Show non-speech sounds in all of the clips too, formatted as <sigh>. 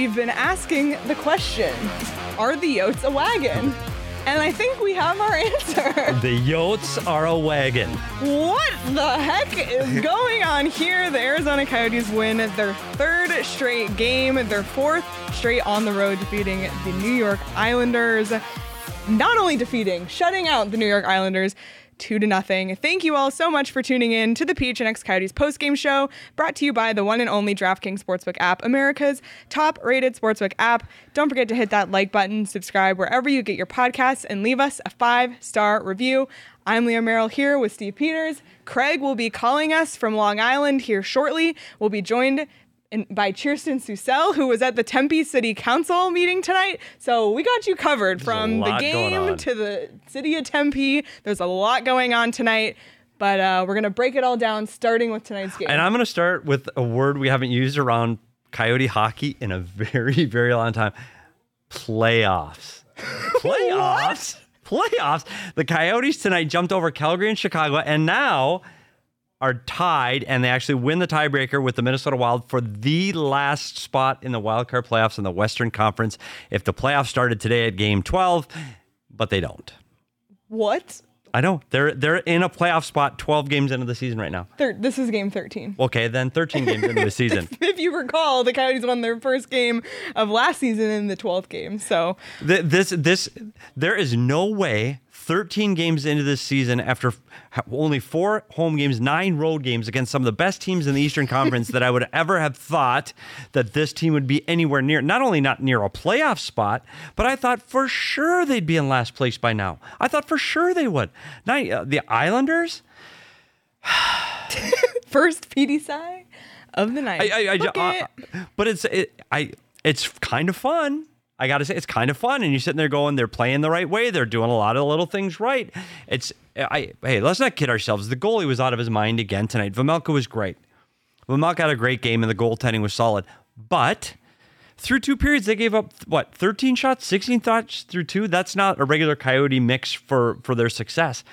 We've been asking the question Are the Yotes a wagon? And I think we have our <laughs> answer. The Yotes are a wagon. What the heck is <laughs> going on here? The Arizona Coyotes win their third straight game, their fourth straight on the road, defeating the New York Islanders. Not only defeating, shutting out the New York Islanders two to nothing. Thank you all so much for tuning in to the PHNX Coyotes postgame show, brought to you by the one and only DraftKings Sportsbook app, America's top-rated sportsbook app. Don't forget to hit that like button, subscribe wherever you get your podcasts, and leave us a five-star review. I'm Leah Merrill here with Steve Peters. Craig will be calling us from Long Island here shortly. We'll be joined in, by Kirsten Susel, who was at the Tempe City Council meeting tonight. So we got you covered from the game to the city of Tempe. There's a lot going on tonight, but uh, we're gonna break it all down, starting with tonight's game. And I'm going to start with a word we haven't used around Coyote hockey in a <laughs> very, very long time playoffs. <laughs> Playoffs? Playoffs. The Coyotes tonight jumped over Calgary and Chicago and now are tied, and they actually win the tiebreaker with the Minnesota Wild for the last spot in the wild card playoffs in the Western Conference. If the playoffs started today at game 12, but they don't. what? I know. They're they're in a playoff spot 12 games into the season right now. Thir- this is game 13. Okay, then 13 games into the season. <laughs> If you recall, the Coyotes won their first game of last season in the 12th game. So Th- This this there is no way 13 games into this season after only 4 home games, 9 road games against some of the best teams in the Eastern Conference that I would <laughs> ever have thought that this team would be anywhere near not only not near a playoff spot, but I thought for sure they'd be in last place by now. I thought for sure they would. Now uh, the Islanders <sighs> first PDSI of the night. I, I, I, uh, but it's it, I it's kind of fun. I gotta say, it's kind of fun, and you're sitting there going, they're playing the right way, they're doing a lot of little things right. It's I hey, let's not kid ourselves. The goalie was out of his mind again tonight. Vejmelka was great. Vejmelka had a great game, and the goaltending was solid. But through two periods, they gave up what 13 shots, 16 shots through two. That's not a regular Coyote mix for for their success.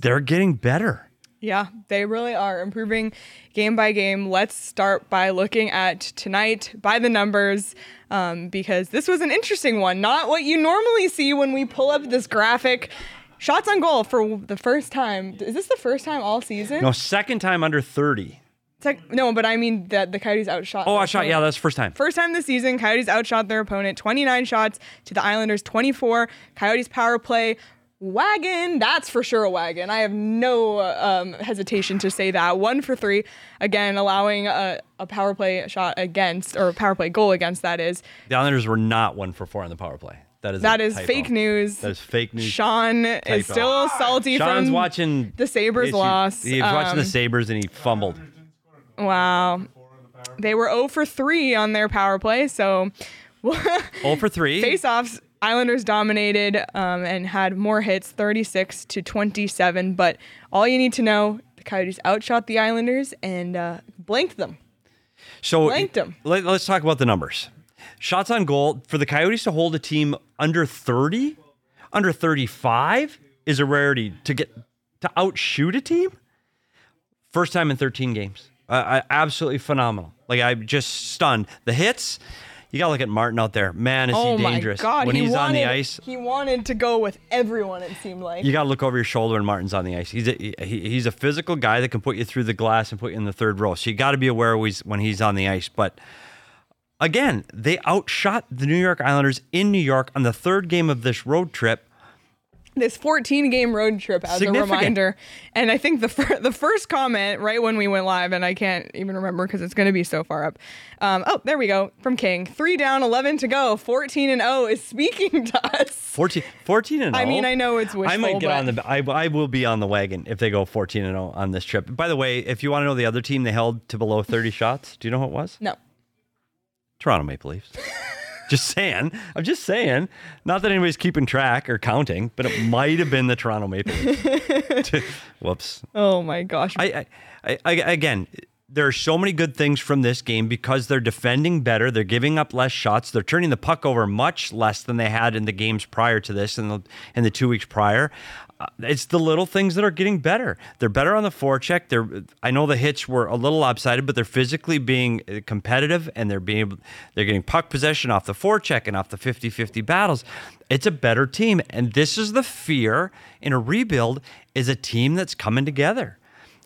They're getting better. Yeah, they really are improving game by game. Let's start by looking at tonight by the numbers um, because this was an interesting one. Not what you normally see when we pull up this graphic. Shots on goal for the first time. Is this the first time all season? No, second time under 30. It's like, no, but I mean that the Coyotes outshot. Oh, their I shot. Yeah, that's first time. First time this season, Coyotes outshot their opponent 29 shots to the Islanders 24. Coyotes power play wagon, that's for sure a wagon. I have no um, hesitation to say that. One for three, again, allowing a, a power play shot against, or a power play goal against, that is. The Islanders were not one for four on the power play. That is that is typo. fake news. That is fake news. Sean is still salty Sean's from watching the Sabres issue- loss. He was watching the Um, Sabres and he fumbled. Wow. They were 0 for 3 on their power play, so <laughs> Oh for three. Face-offs, Islanders dominated um, and had more hits, 36 to 27. But all you need to know, the Coyotes outshot the Islanders and uh, blanked them. So blanked them. Let, us talk about the numbers. Shots on goal for the Coyotes to hold a team under 30, under 35 is a rarity. To get to outshoot a team, first time in 13 games. Uh, uh, absolutely phenomenal. Like I'm just stunned. The hits, You got to look at Martin out there. Man, is oh he dangerous. my God! when he he's wanted, on the ice, he wanted to go with everyone. It seemed like. you got to look over your shoulder when Martin's on the ice. He's a, he, he's a physical guy that can put you through the glass and put you in the third row. So you got to be aware when he's on the ice. But again, they outshot the New York Islanders in New York on the third game of this road trip. This 14 game road trip as a reminder. And I think the fir- the first comment right when we went live, and I can't even remember because it's going to be so far up. Um, oh, there we go from King. Three down, 11 to go, 14 and 0 is speaking to us. 14, 14 and 0. I mean, I know it's wishful. I might get but- on the. I, I will be on the wagon if they go 14 and 0 on this trip. By the way, if you want to know the other team they held to below 30 shots, do you know who it was? No. Toronto Maple Leafs. <laughs> just saying. I'm just saying. Not that anybody's keeping track or counting, but it might have been the Toronto Maple Leafs. <laughs> Whoops. Oh my gosh. I, I, I, again, there are so many good things from this game because they're defending better, they're giving up less shots, they're turning the puck over much less than they had in the games prior to this and the, in the two weeks prior. Uh, it's the little things that are getting better. They're better on the forecheck. They're I know the hits were a little lopsided, but they're physically being uh, competitive and they're being they're getting puck possession off the forecheck and off the 50-50 battles. It's a better team and this is the fear in a rebuild is a team that's coming together.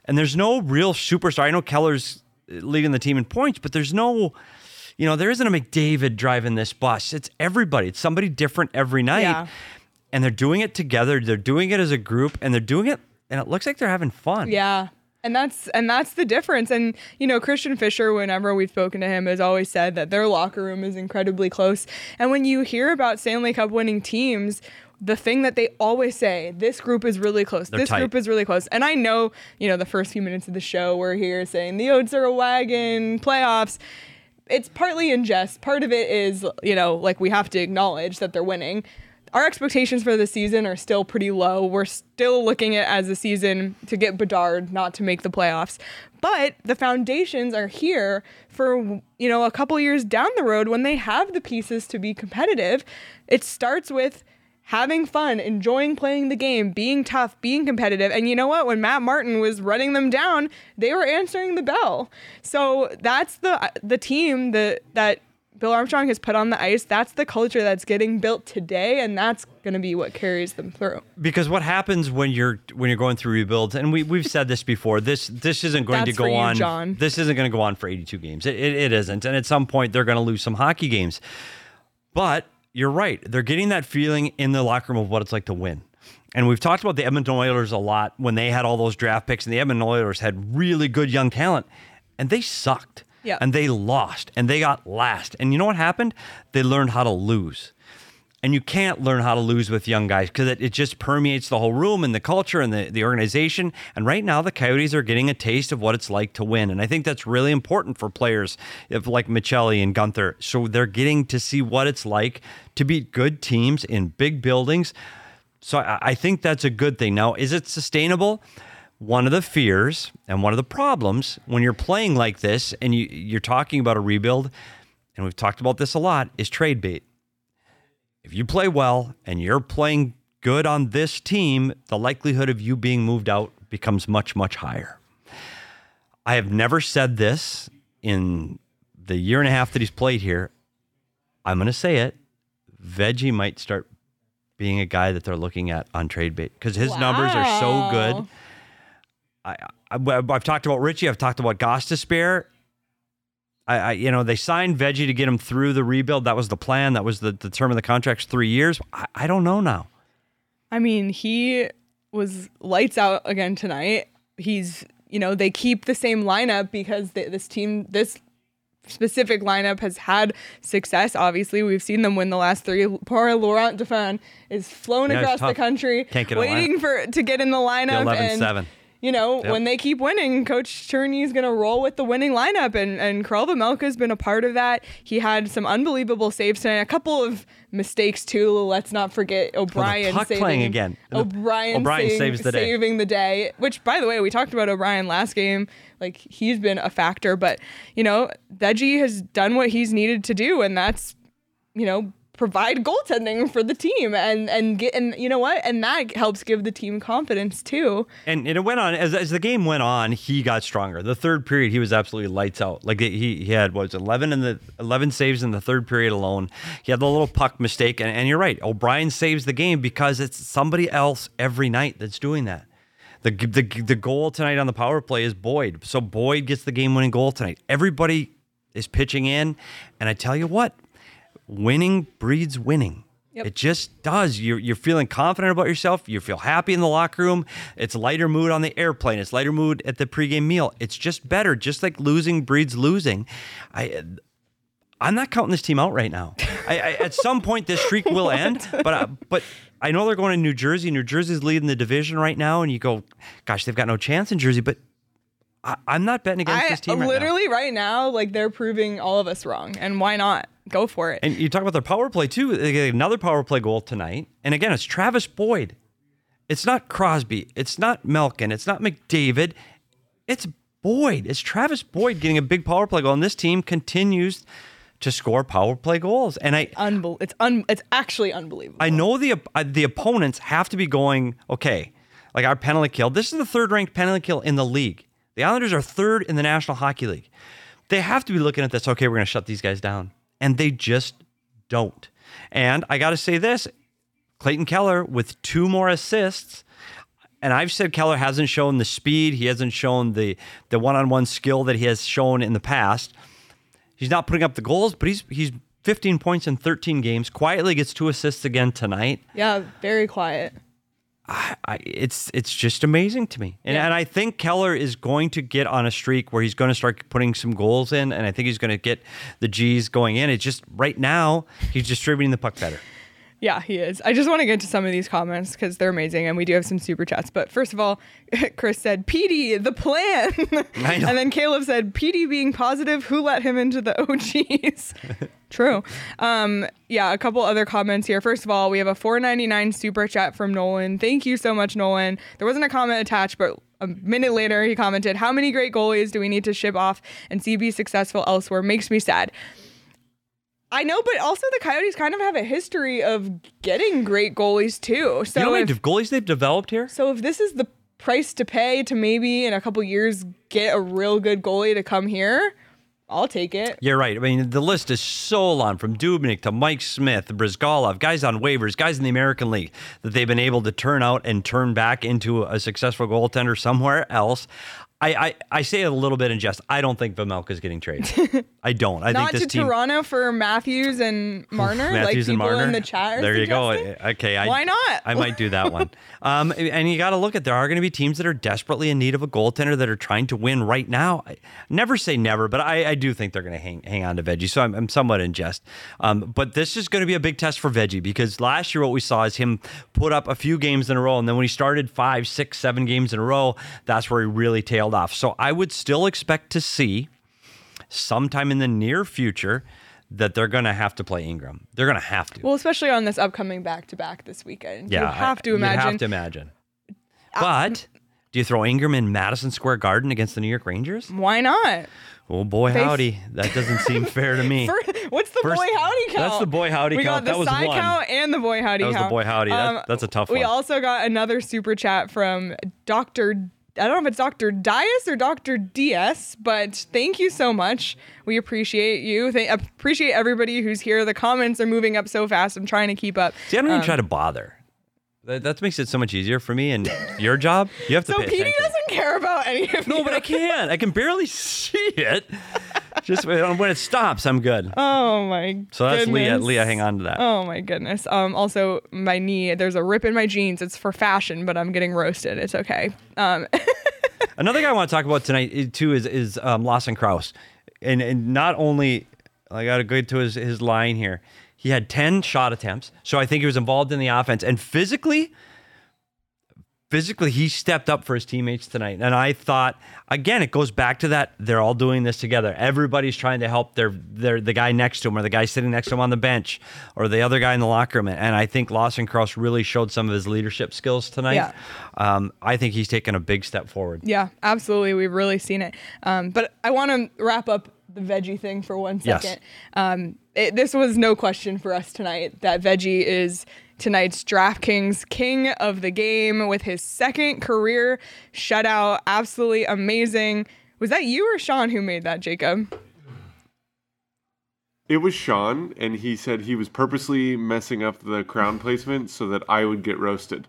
And there's no real superstar. I know Keller's leading the team in points, but there's no, you know, there isn't a McDavid driving this bus. It's everybody. It's somebody different every night. Yeah. And they're doing it together. They're doing it as a group and they're doing it and it looks like they're having fun. Yeah. And that's and that's the difference. And you know, Christian Fischer, whenever we've spoken to him, has always said that their locker room is incredibly close. And when you hear about Stanley Cup winning teams, the thing that they always say, this group is really close. They're this tight. group is really close. And I know, you know, the first few minutes of the show we're here saying the Yotes are a wagon, playoffs. It's partly in jest. Part of it is, you know, like we have to acknowledge that they're winning our expectations for the season are still pretty low. We're still looking at as a season to get Bedard, not to make the playoffs. But the foundations are here for you know a couple years down the road when they have the pieces to be competitive. It starts with having fun, enjoying playing the game, being tough, being competitive. And you know what? When Matt Martin was running them down, they were answering the bell. So that's the the team that that Bill Armstrong has put on the ice. That's the culture that's getting built today, and that's going to be what carries them through. Because what happens when you're when you're going through rebuilds, and we we've said this before. This this isn't going That's to go you, on. John. This isn't going to go on for 82 games. It, it, it isn't, and at some point they're going to lose some hockey games. But you're right. They're getting that feeling in the locker room of what it's like to win. And we've talked about the Edmonton Oilers a lot when they had all those draft picks, and the Edmonton Oilers had really good young talent, and they sucked. Yeah. And they lost, and they got last. And you know what happened? They learned how to lose. And you can't learn how to lose with young guys because it, it just permeates the whole room and the culture and the, the organization. And right now, the Coyotes are getting a taste of what it's like to win. And I think that's really important for players like Maccelli and Guenther. So they're getting to see what it's like to beat good teams in big buildings. So I, I think that's a good thing. Now, is it sustainable? One of the fears and one of the problems when you're playing like this and you, you're talking about a rebuild, and we've talked about this a lot, is trade bait if you play well and you're playing good on this team, the likelihood of you being moved out becomes much, much higher. I have never said this in the year and a half that he's played here. I'm going to say it. Veggie might start being a guy that they're looking at on trade bait because his numbers are so good. I, I, I've talked about Ritchie. I've talked about Gostisbehere. I, I, you know, they signed Veggie to get him through the rebuild. That was the plan. That was the, the term of the contract's three years. I, I don't know now. I mean, he was lights out again tonight. He's, you know, they keep the same lineup because they, this team, this specific lineup has had success. Obviously, we've seen them win the last three. Poor Laurent Dauphin is flown Yeah, across the country, waiting for to get in the lineup. 11-7. You know, Yep. when they keep winning, Coach Tourigny's going to roll with the winning lineup, and and Karel Vejmelka has been a part of that. He had some unbelievable saves tonight, a couple of mistakes too. Let's not forget O'Brien saving, playing again. O'Brien, O'Brien saving- saves the day. saving the day. Which, by the way, we talked about O'Brien last game. Like he's been a factor, but you know, Veggie has done what he's needed to do, and that's you know provide goaltending for the team and and get and you know what and that helps give the team confidence too And, and it went on as, as the game went on. He got stronger. The third period, he was absolutely lights out. Like he he had what was eleven in the eleven saves in the third period alone. He had the little puck mistake, and, and you're right. O'Brien saves the game because it's somebody else every night that's doing that. The, the the goal tonight on the power play is Boyd. So Boyd gets the game winning goal tonight. Everybody is pitching in, and I tell you what, winning breeds winning. Yep. It just does. You're, you're feeling confident about yourself. You feel happy in the locker room. It's lighter mood on the airplane. It's lighter mood at the pregame meal. It's just better. Just like losing breeds losing. I, I'm not counting this team out right now. I, I, at some point, this streak will <laughs> end. But uh, but I know they're going to New Jersey. New Jersey's leading the division right now, and you go, gosh, they've got no chance in Jersey. But I, I'm not betting against I this team right now. I'm literally right now like they're proving all of us wrong and why not go for it And you talk about their power play too. They get another power play goal tonight. And again, it's Travis Boyd. It's not Crosby. It's not Malkin. It's not McDavid. It's Boyd. It's Travis Boyd getting a big power play goal. And this team continues to score power play goals. And I, Unbel- it's un- it's actually unbelievable I know the uh, the opponents have to be going okay. Like our penalty kill. This is the third ranked penalty kill in the league. The Islanders are third in the National Hockey League. They have to be looking at this. Okay, we're going to shut these guys down, and they just don't. And I got to say this: Clayton Keller with two more assists. And I've said Keller hasn't shown the speed. He hasn't shown the the one on one skill that he has shown in the past. He's not putting up the goals, but he's he's 15 points in 13 games. Quietly gets two assists again tonight. yeah very quiet I, it's it's just amazing to me, and, Yeah. and I think Keller is going to get on a streak where he's going to start putting some goals in, and I think he's going to get the G's going in. It's just right now he's distributing the puck better. Yeah, he is. I just want to get to some of these comments because they're amazing, and we do have some super chats. But first of all, <laughs> Chris said, "PD, the plan," <laughs> and then Caleb said, "PD being positive. Who let him into the OGs?" <laughs> True. Um, yeah, a couple other comments here. First of all, we have a 4.99 super chat from Nolan. Thank you so much, Nolan. There wasn't a comment attached, but a minute later he commented, "How many great goalies do we need to ship off and see be successful elsewhere? Makes me sad." I know, but also the Coyotes kind of have a history of getting great goalies too. So you know if, goalies they've developed here? so if this is the price to pay to maybe in a couple years get a real good goalie to come here, I'll take it. You're right. I mean, the list is so long from Dubnyk to Mike Smith, Bryzgalov, guys on waivers, guys in the American League that they've been able to turn out and turn back into a successful goaltender somewhere else. I, I, I say it a little bit in jest. I don't think Vejmelka is getting traded. <laughs> I don't. I Not think this to team. Toronto for Matthews and <laughs> Marner, Matthews like and people Marner. in the chat. There you go. Okay, I, Why not? I might do that one. <laughs> um, and you got to look at there are going to be teams that are desperately in need of a goaltender that are trying to win right now. I, never say never, but I, I do think they're going to hang hang on to Veggie. So I'm, I'm somewhat in jest. Um, but this is going to be a big test for Veggie because last year what we saw is him put up a few games in a row, and then when he started five, six, seven games in a row, that's where he really tailed off. So I would still expect to see sometime in the near future that they're going to have to play Ingram. They're going to have to. Well, especially on this upcoming back to back this weekend. Yeah, you have to imagine. Uh, You have to imagine. But do you throw Ingram in Madison Square Garden against the New York Rangers? Why not? Oh boy, They- howdy! That doesn't seem <laughs> fair to me. For- what's the First- boy howdy count? that's the boy howdy we count. got That the was side count and the boy howdy That was the count. Um, boy howdy. That- that's a tough We one. We also got another super chat from Dr. I don't know if it's Dr. Dias or Dr. DS, but thank you so much. We appreciate you. Th- appreciate everybody who's here. The comments are moving up so fast. I'm trying to keep up. See, I don't even Um, try to bother. That, that makes it so much easier for me. And your job, you have to <laughs> So pay Petey attention. doesn't care about any of No, you. but I can't. I can barely <laughs> see it. Just when when it stops, I'm good. Oh my goodness. So that's Leah. goodness. Leah, hang on to that. Oh my goodness. Um. Also, my knee. There's a rip in my jeans. It's for fashion, but I'm getting roasted. It's okay. Um. <laughs> Another guy I want to talk about tonight too is is um, Lawson Crouse, and and not only I got to go to his his line here. He had ten shot attempts, so I think he was involved in the offense and physically. Physically, he stepped up for his teammates tonight, and I thought again, it goes back to that they're all doing this together. Everybody's trying to help their their the guy next to him, or the guy sitting next to him on the bench, or the other guy in the locker room. And I think Lawson Crouse really showed some of his leadership skills tonight. Yeah. Um, I think he's taken a big step forward. Yeah, absolutely. We've really seen it. Um, but I want to wrap up the veggie thing for one second Yes. Um, it, this was no question for us tonight that veggie is tonight's DraftKings king of the game with his second career shutout. Absolutely amazing. Was that you or Sean who made that, Jacob? It was Sean, and he said he was purposely messing up the crown placement so that I would get roasted.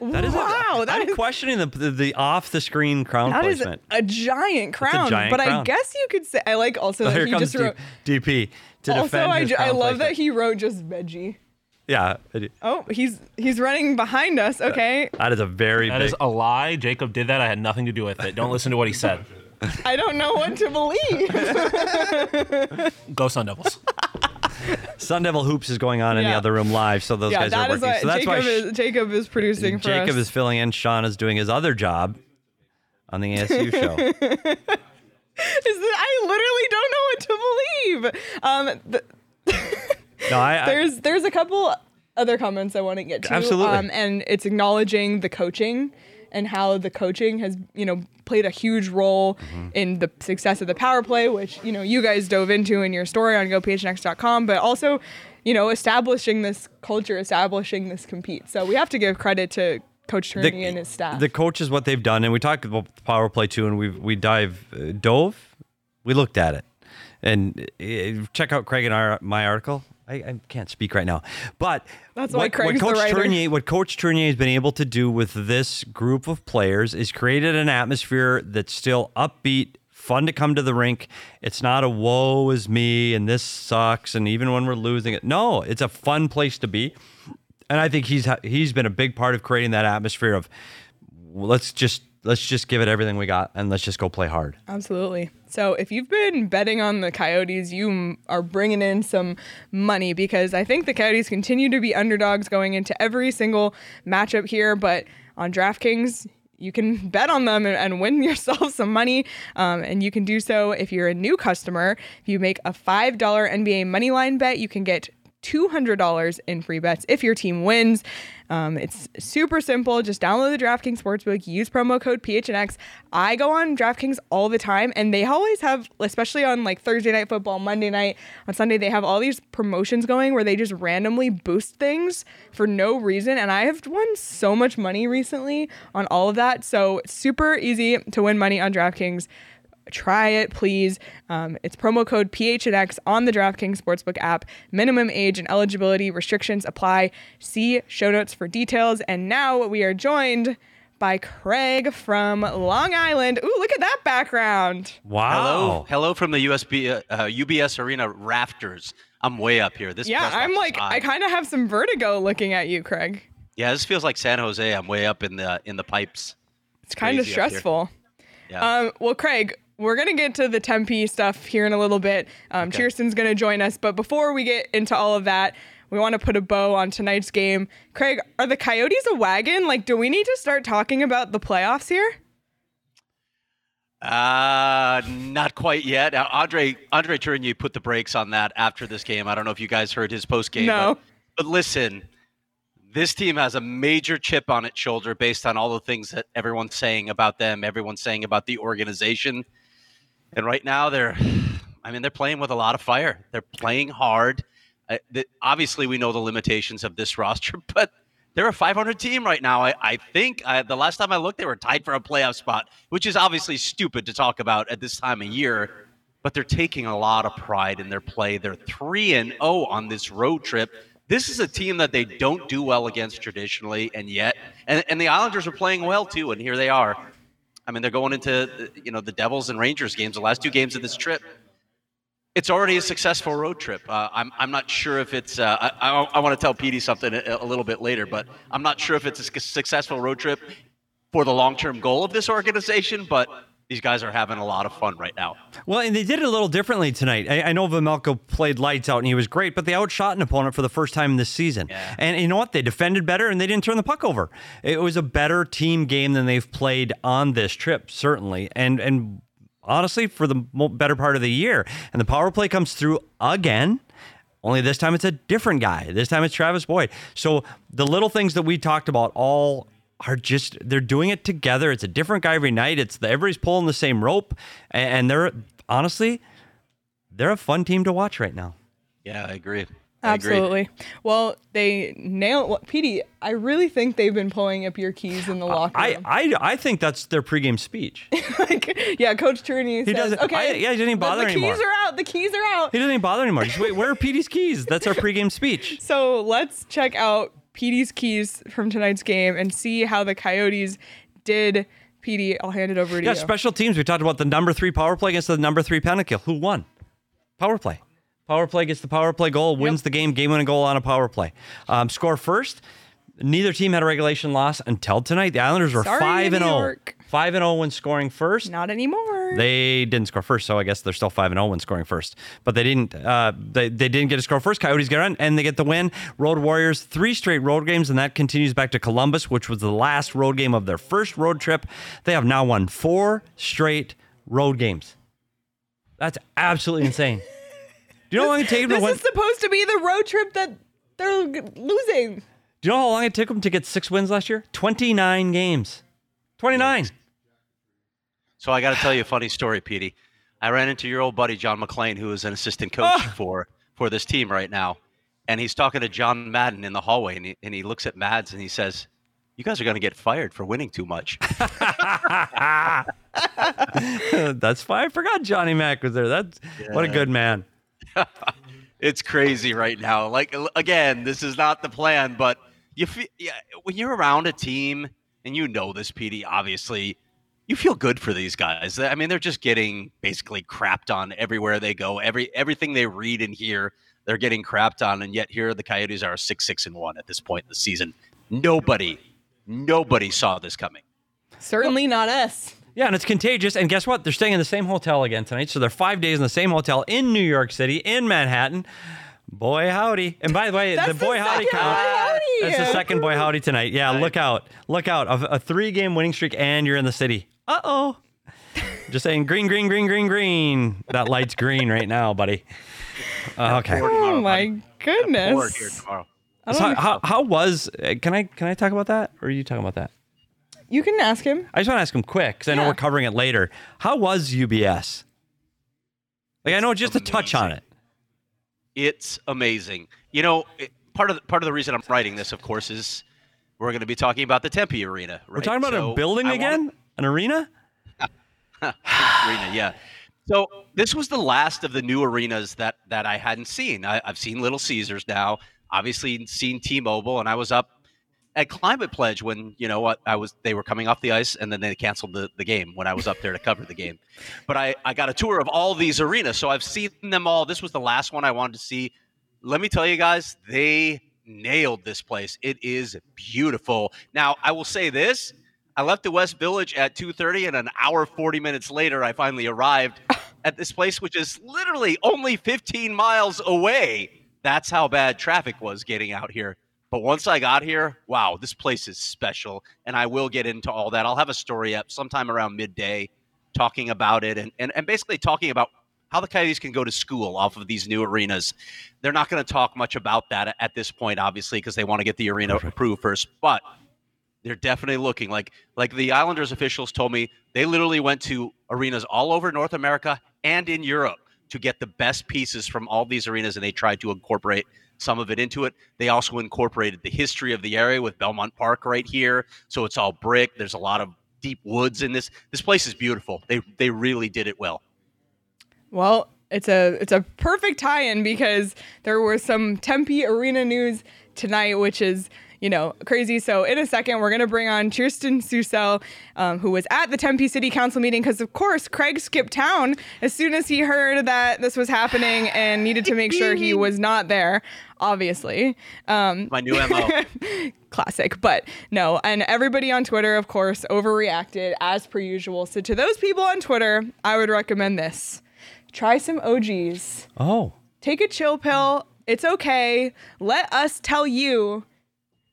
That is wow, A, that I'm is- questioning the, the the off the screen crown That is placement. a giant a crown. giant but I guess you could say I like also Oh, that here he comes just wrote. D- DP to Also, defend I, I crown love that he wrote just veggie. Yeah, Oh, he's he's running behind us. Okay, that is a very That big. is a lie. Jacob did that. I had nothing to do with it. Don't listen to what he said. I don't know what to believe. <laughs> Go Sun Devils. <laughs> Sun Devil hoops is going on in the Yeah. other room live, so those yeah, guys are that is working. what so that's Jacob why Sh- is Jacob is producing for Jacob us. is filling in. Sean is doing his other job on the <laughs> ASU show. Is that- I literally don't know what to believe. Um, th- No, I, I there's there's a couple other comments I want to get to. Absolutely. Um, and it's acknowledging the coaching and how the coaching has you know played a huge role Mm-hmm. in the success of the power play, which you know you guys dove into in your story on GoPHNX.com, but also you know establishing this culture, establishing this compete. So we have to give credit to Coach Tourigny and his staff. The coaches, what they've done, and we talked about the power play too, and we we dive uh, dove, we looked at it, and uh, check out Craig and our, my article. I, I can't speak right now, but That's why what, Craig's the what Coach writer. Tourigny, what Coach Tourigny has been able to do with this group of players is created an atmosphere that's still upbeat. Fun to come to the rink. It's not a woe is me and this sucks and even when we're losing it. No, it's a fun place to be and I think he's he's been a big part of creating that atmosphere of let's just let's just give it everything we got and let's just go play hard. Absolutely. So if you've been betting on the Coyotes, you are bringing in some money because I think the Coyotes continue to be underdogs going into every single matchup here. But on DraftKings, you can <laughs> bet on them and, win <laughs> yourself some money. Um, and you can do so if you're a new customer. If you make a $5 NBA money line bet, you can get $200 in free bets if your team wins. Um, it's super simple. Just download the DraftKings Sportsbook, use promo code PHNX. I go on DraftKings all the time, and they always have, especially on like Thursday night football, Monday night, on Sunday, they have all these promotions going where they just randomly boost things for no reason. And I have won so much money recently on all of that. So super easy to win money on DraftKings try it, please. Um, it's promo code PHNX on the DraftKings Sportsbook app. Minimum age and eligibility restrictions apply. See show notes for details. And now we are joined by Craig from Long Island. Ooh, look at that background. Wow. Hello, hello from the USB uh, uh, UBS Arena rafters. I'm way up here. This Yeah, I'm like, high. I kind of have some vertigo looking at you, Craig. yeah, this feels like San Jose. I'm way up in the in the pipes. It's kind of crazy up here. stressful. Yeah. Um, well, Craig, we're gonna get to the Tempe stuff here in a little bit. Um, Okay. Cheerston's gonna join us, but before we get into all of that, we want to put a bow on tonight's game. Craig, are the Coyotes a wagon? Like, do we need to start talking about the playoffs here? Uh, not quite yet. Uh, Andre Andre Tourigny put the brakes on that after this game. I don't know if you guys heard his post game. No. But, but listen, this team has a major chip on its shoulder based on all the things that everyone's saying about them, everyone's saying about the organization. And right now they're <sighs> I mean, they're playing with a lot of fire. They're playing hard. Uh, the, obviously, we know the limitations of this <laughs> roster, but they're a 500 team right now. I, I think I, the last time I looked, they were tied for a playoff spot, which is obviously stupid to talk about at this time of year. But they're taking a lot of pride in their play. They're three and zero on this road trip. This is a team that they don't do well against traditionally, and yet, and, and the Islanders are playing well too. And here they are. I mean, they're going into you know the Devils and Rangers games, the last two games of this trip it's already a successful road trip. Uh, I'm, I'm not sure if it's. Uh, I, I, I want to tell Petey something a, a little bit later, but I'm not sure if it's a successful road trip for the long term goal of this organization. But these guys are having a lot of fun right now. Well, and they did it a little differently tonight. I, I know Vejmelka played lights out and he was great, but they outshot an opponent for the first time this season. Yeah. And you know what? They defended better and they didn't turn the puck over. It was a better team game than they've played on this trip, certainly. And and honestly, for the better part of the year. And the power play comes through again. Only this time it's a different guy. This time it's Travis Boyd. So the little things that we talked about all are just they're doing it together. It's a different guy every night. It's the, everybody's pulling the same rope, and they're honestly they're a fun team to watch right now. Yeah, I agree. I agree. Absolutely. Well, they nailed. Well, Petey, I really think they've been pulling up your keys in the uh, locker I, room. I, I think that's their pregame speech. <laughs> like, yeah, Coach Tourigny says, doesn't- okay, I- yeah, he doesn't even the- bother the, anymore. keys are out. The keys are out. He doesn't even bother anymore. Just wait, where are Petey's keys? That's our pregame speech. <laughs> So let's check out Petey's keys from tonight's game and see how the Coyotes did. Petey, I'll hand it over to Yeah, you. Yeah, special teams. We talked about the number three power play against the number three penalty kill. Who won? Power play. Power play gets the power play goal, wins the game, game winning goal on a power play. Um, score first. Neither team had a regulation loss until tonight. The Islanders were Sorry, five and New zero. Five and zero when scoring first. Not anymore. They didn't score first, so I guess they're still five and zero when scoring first. But they didn't. Uh, they they didn't get a score first. Coyotes get on and they get the win. Road Warriors three straight road games, and that continues back to Columbus, which was the last road game of their first road trip. They have now won four straight road games. That's absolutely insane. <laughs> Do you know how long it takes this is supposed to be the road trip that they're losing. Do you know how long it took them to get six wins last year? Twenty nine games. Twenty nine. So I got to tell you a funny story, Petey. I ran into your old buddy John MacLean, who is an assistant coach Ah. for for this team right now, and he's talking to John Madden in the hallway, and he, and he looks at Mads and he says, "You guys are going to get fired for winning too much." <laughs> That's why I forgot Johnny Mac was there. That's what a good man. <laughs> it's crazy right now. Like again, this is not the plan, but you feel yeah, when you're around a team and you know this, Petey. Obviously, you feel good for these guys. I mean, they're just getting basically crapped on everywhere they go. Every everything they read and hear, they're getting crapped on, and yet here the Coyotes are six six and one at this point in the season. Nobody, nobody saw this coming. Certainly not us. Yeah, and it's contagious. And guess what? They're staying in the same hotel again tonight. So they're five days in the same hotel in New York City, in Manhattan. Boy howdy. And by the way, <laughs> That's the boy the howdy count. boy howdy. That's the second boy howdy tonight. Yeah, look out. Look out. A, a three game winning streak and you're in the city. Uh oh. Just saying green, green, green, green, green. That light's green right now, buddy. Uh, okay. Oh my Bored goodness. here tomorrow. So how, how, how was uh, can I can I talk about that or are you talking about that? You can ask him. I just want to ask him quick because I know Yeah. we're covering it later. How was UBS? Like I know just a touch on it. It's amazing. You know, it, part of the, part of the reason I'm writing this, of course, is we're going to be talking about the Tempe Arena. We're talking about So a building again, wanna- an arena. <laughs> arena, yeah. So this was the last of the new arenas that that I hadn't seen. I, I've seen Little Caesars now, obviously seen T-Mobile, and I was up at Climate Pledge when you know what I was. They were coming off the ice, and then they canceled the, the game when I was up there to cover the game. But I I got a tour of all these arenas, so I've seen them all. This was the last one I wanted to see. Let me tell you guys, they nailed this place. It is beautiful. Now I will say this. I left the West Village at 2:30 and an hour 40 minutes later I finally arrived <laughs> at this place which is literally only 15 miles away. That's how bad traffic was getting out here. But once I got here, wow, this place is special and I will get into all that. I'll have a story up sometime around midday talking about it and and, and basically talking about how the Coyotes can go to school off of these new arenas. They're not going to talk much about that at this point, obviously, because they want to get the arena approved first. But they're definitely looking like like the Islanders officials told me they literally went to arenas all over North America and in Europe to get the best pieces from all these arenas and they tried to incorporate some of it into it. They also incorporated the history of the area with Belmont Park right here. So it's all brick. There's a lot of deep woods in this. This place is beautiful. They they really did it well. Well, it's a it's a perfect tie-in because there was some Tempe Arena news tonight, which is you know crazy. So in a second, we're gonna bring on Kirsten Susel, um, who was at the Tempe City Council meeting because of course Craig skipped town as soon as he heard that this was happening and needed to make sure he <laughs> was not there. Obviously, um, My new MO. <laughs> classic. But no, and everybody on Twitter, of course, overreacted as per usual. So to those people on Twitter, I would recommend this. Try some OGs. Oh, Take a chill pill. It's okay. Let us tell you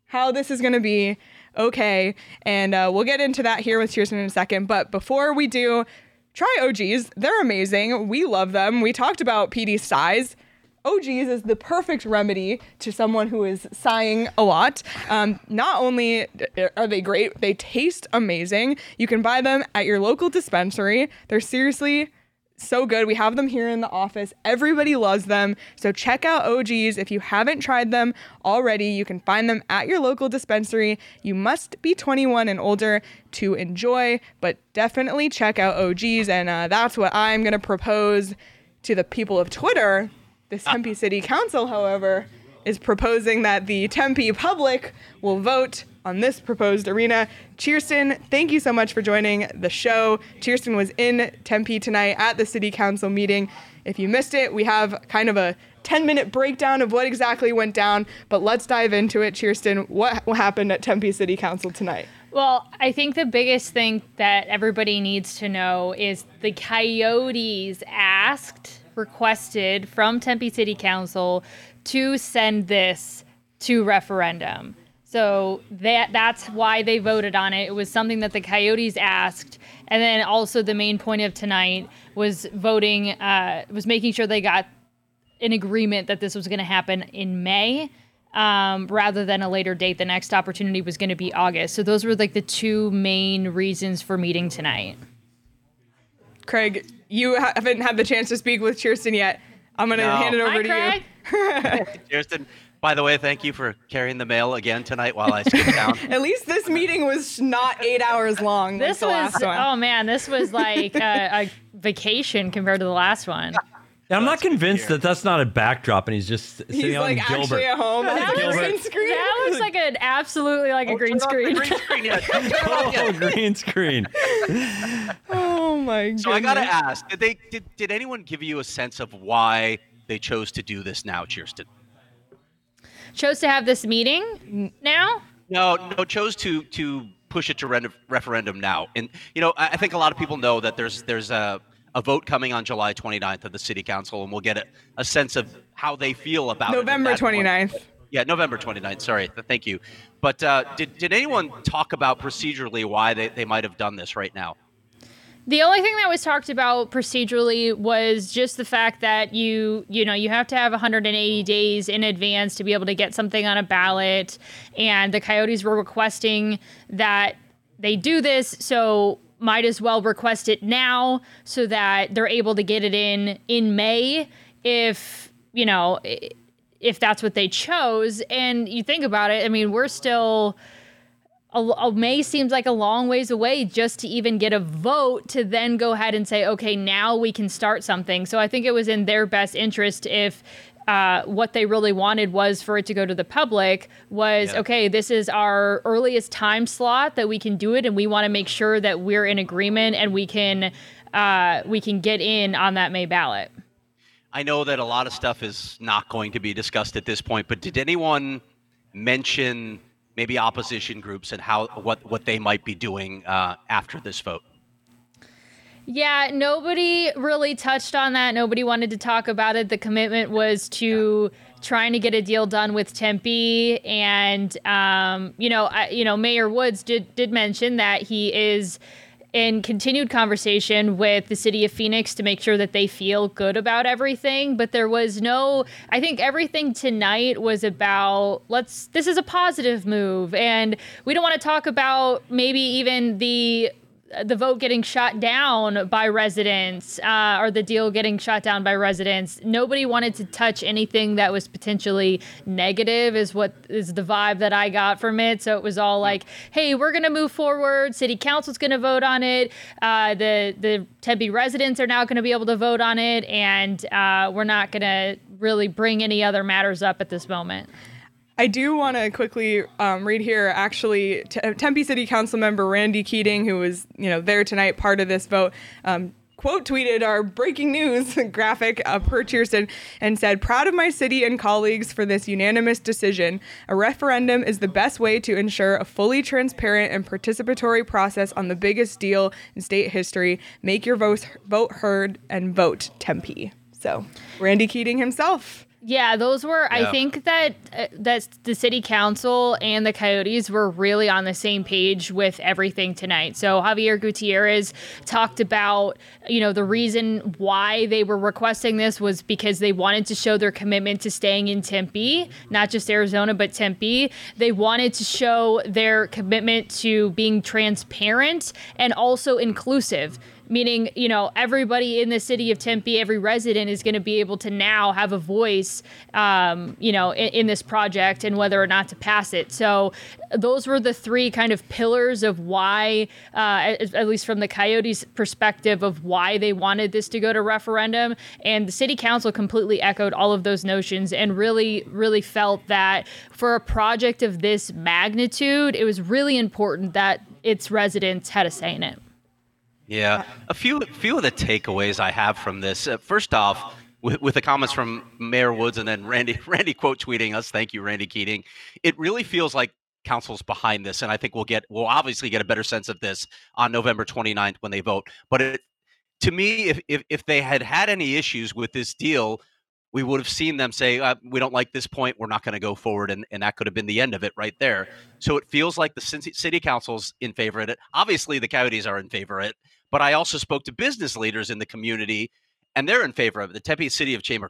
how this is going to be okay. And uh, we'll get into that here with Kirsten in a second. But before we do, try OGs. They're amazing. We love them. We talked about PD size. OGs is the perfect remedy to someone who is sighing a lot. Um, not only are they great, they taste amazing. You can buy them at your local dispensary. They're seriously so good. We have them here in the office. Everybody loves them. So check out OGs. If you haven't tried them already, you can find them at your local dispensary. You must be 21 and older to enjoy, but definitely check out OGs. And uh, that's what I'm going to propose to the people of Twitter. The Tempe City Council, however, is proposing that the Tempe public will vote on this proposed arena. Cheerston, thank you so much for joining the show. Cheerston was in Tempe tonight at the city council meeting. If you missed it, we have kind of a 10 minute breakdown of what exactly went down, but let's dive into it. Cheerston, what happened at Tempe City Council tonight? Well, I think the biggest thing that everybody needs to know is the Coyotes asked, requested from Tempe City Council to send this to referendum. So that that's why they voted on it. It was something that the Coyotes asked, and then also the main point of tonight was voting, uh, was making sure they got an agreement that this was going to happen in May. Um, rather than a later date, the next opportunity was going to be August. So those were like the two main reasons for meeting tonight. Craig, you haven't had the chance to speak with Kirsten yet. I'm going to No. hand it over Hi, to Craig. you. <laughs> Kirsten, by the way, thank you for carrying the mail again tonight while I skip down. <laughs> At least this meeting was not eight hours long. This like was last one. oh man, this was like a, a vacation compared to the last one. Yeah, I'm not convinced that that's not a backdrop and he's just sitting He's out like in Gilbert. actually at home. on That the looks, green screen. that looks like an absolutely like a oh, green screen. Green screen, yeah. <laughs> Turn it on, yeah. oh, green screen. Oh my goodness. So I gotta ask: Did they did, did anyone give you a sense of why they chose to do this now, Cheerston? Chose to have this meeting now. No, no, chose to to push it to rend- referendum now. And you know, I, I think a lot of people know that there's there's a a vote coming on July 29th of the city council, and we'll get a, a sense of how they feel about it. at November that point. 29th. Yeah, November 29th. Sorry, thank you. But uh, did did anyone talk about procedurally why they, they might have done this right now? The only thing that was talked about procedurally was just the fact that you, you know, you have to have 180 days in advance to be able to get something on a ballot, and the Coyotes were requesting that they do this, so might as well request it now so that they're able to get it in in May if, you know, if that's what they chose. And you think about it, I mean, we're still a, a May seems like a long ways away just to even get a vote to then go ahead and say, okay, now we can start something. So I think it was in their best interest if uh, what they really wanted was for it to go to the public was Yeah. okay this is our earliest time slot that we can do it and we want to make sure that we're in agreement and we can uh, we can get in on that may ballot I know that a lot of stuff is not going to be discussed at this point, but did anyone mention maybe opposition groups and how what what they might be doing uh, after this vote? Yeah, nobody really touched on that. Nobody wanted to talk about it. The commitment was to trying to get a deal done with Tempe, and um, you know, I, you know, Mayor Woods did did mention that he is in continued conversation with the city of Phoenix to make sure that they feel good about everything. But there was no, I think everything tonight was about let's, this is a positive move. And we don't want to talk about maybe even the, the vote getting shot down by residents uh, or the deal getting shot down by residents. Nobody wanted to touch anything that was potentially negative, is what is the vibe that I got from it. So it was all like, "Hey, we're gonna move forward. City council's gonna vote on it. Uh, the the Tempe residents are now gonna be able to vote on it, and uh, we're not gonna really bring any other matters up at this moment." I do want to quickly um, read here. Actually, T- Tempe City Council member Randy Keating, who was you know there tonight, part of this vote. Um, Quote tweeted our breaking news <laughs> graphic uh, per Cheerston and said, Proud of my city and colleagues for this unanimous decision. A referendum is the best way to ensure a fully transparent and participatory process on the biggest deal in state history. Make your vote, vote heard and vote Tempe. So, Randy Keating himself. Yeah, those were. I think that uh, that the city council and the Coyotes were really on the same page with everything tonight. So Xavier Gutierrez talked about, you know, the reason why they were requesting this was because they wanted to show their commitment to staying in Tempe, not just Arizona, but Tempe. They wanted to show their commitment to being transparent and also inclusive meaning, you know, everybody in the city of Tempe, every resident is going to be able to now have a voice, um, you know, in, in this project and whether or not to pass it. So those were the three kind of pillars of why, uh, at, at least from the Coyotes' perspective, of why they wanted this to go to referendum. And the city council completely echoed all of those notions and really, really felt that for a project of this magnitude, it was really important that its residents had a say in it. Yeah, a few few of the takeaways I have from this. Uh, first off, with, with the comments from Mayor Woods and then Randy <laughs> Randy quote tweeting us, thank you, Randy Keating. It really feels like council's behind this, and I think we'll get we'll obviously get a better sense of this on November 29th when they vote. But it, to me, if, if if they had had any issues with this deal, we would have seen them say, uh, "We don't like this point. We're not going to go forward," and, and that could have been the end of it right there. So it feels like the city council's in favor of it. Obviously, the coyotes are in favor of it, but I also spoke to business leaders in the community, and they're in favor of it. The Tempe City of Chamber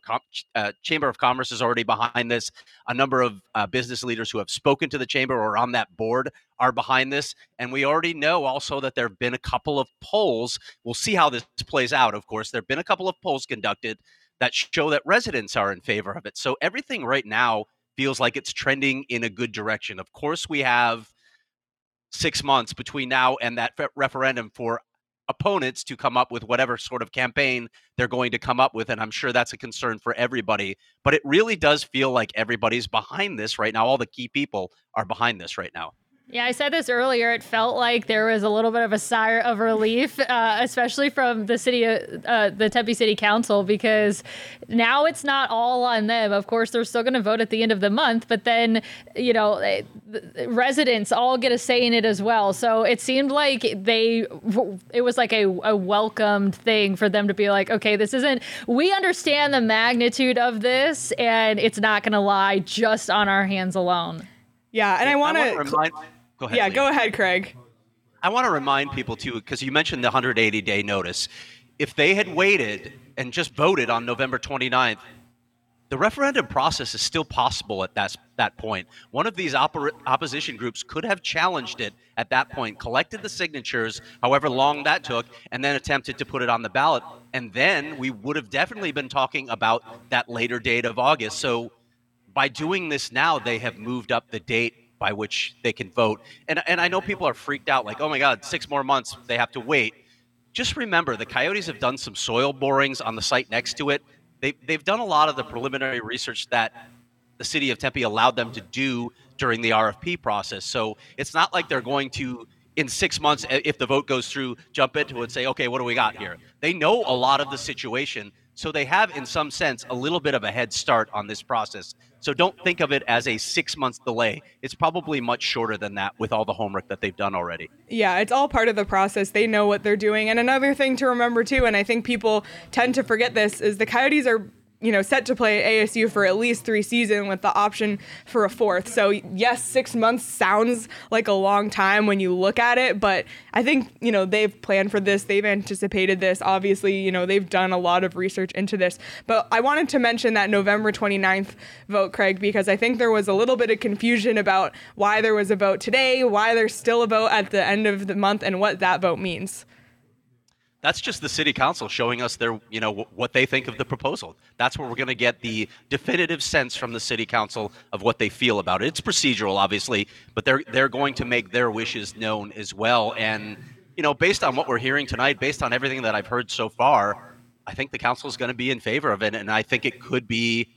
uh, Chamber of Commerce is already behind this. A number of uh, business leaders who have spoken to the chamber or on that board are behind this, and we already know also that there have been a couple of polls. We'll see how this plays out. Of course, there have been a couple of polls conducted that show that residents are in favor of it. So everything right now feels like it's trending in a good direction. Of course, we have six months between now and that referendum for opponents to come up with whatever sort of campaign they're going to come up with. And I'm sure that's a concern for everybody. But it really does feel like everybody's behind this right now. All the key people are behind this right now. Yeah, I said this earlier. It felt like there was a little bit of a sigh of relief, uh, especially from the city, uh, the Tempe City Council, because now it's not all on them. Of course, they're still going to vote at the end of the month, but then, you know, they, the residents all get a say in it as well. So it seemed like they, it was like a, a welcomed thing for them to be like, okay, this isn't, we understand the magnitude of this, and it's not going to lie just on our hands alone. Yeah, and I want to Go ahead. Yeah, go ahead, Craig. I want to remind people too, because you mentioned the 180 day notice. If they had waited and just voted on November 29th, the referendum process is still possible at that, that point. One of these oppor- opposition groups could have challenged it at that point, collected the signatures, however long that took, and then attempted to put it on the ballot. And then we would have definitely been talking about that later date of August. So by doing this now, they have moved up the date by which they can vote. And and I know people are freaked out, like, oh my God, six more months they have to wait. Just remember, the Coyotes have done some soil borings on the site next to it. They they've done a lot of the preliminary research that the city of Tempe allowed them to do during the RFP process. So it's not like they're going to in six months, if the vote goes through, jump into it and say, okay, what do we got here? They know a lot of the situation. So they have, in some sense, a little bit of a head start on this process. So don't think of it as a six month delay. It's probably much shorter than that with all the homework that they've done already. Yeah, it's all part of the process. They know what they're doing. And another thing to remember, too, and I think people tend to forget this, is the Coyotes are you know, set to play at ASU for at least three seasons with the option for a fourth. So yes, six months sounds like a long time when you look at it, but I think you know they've planned for this, they've anticipated this. Obviously, you know they've done a lot of research into this. But I wanted to mention that November 29th vote, Craig, because I think there was a little bit of confusion about why there was a vote today, why there's still a vote at the end of the month, and what that vote means that's just the city council showing us their you know what they think of the proposal. That's where we're going to get the definitive sense from the city council of what they feel about it. It's procedural obviously but they're they're going to make their wishes known as well. And you know based on what we're hearing tonight based on everything that i've heard so far i think the council is going to be in favor of it. And i think it could be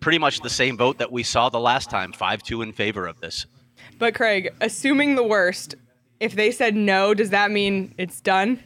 pretty much the same vote that we saw the last time 5-2 in favor of this. But craig assuming the worst if they said no does that mean it's done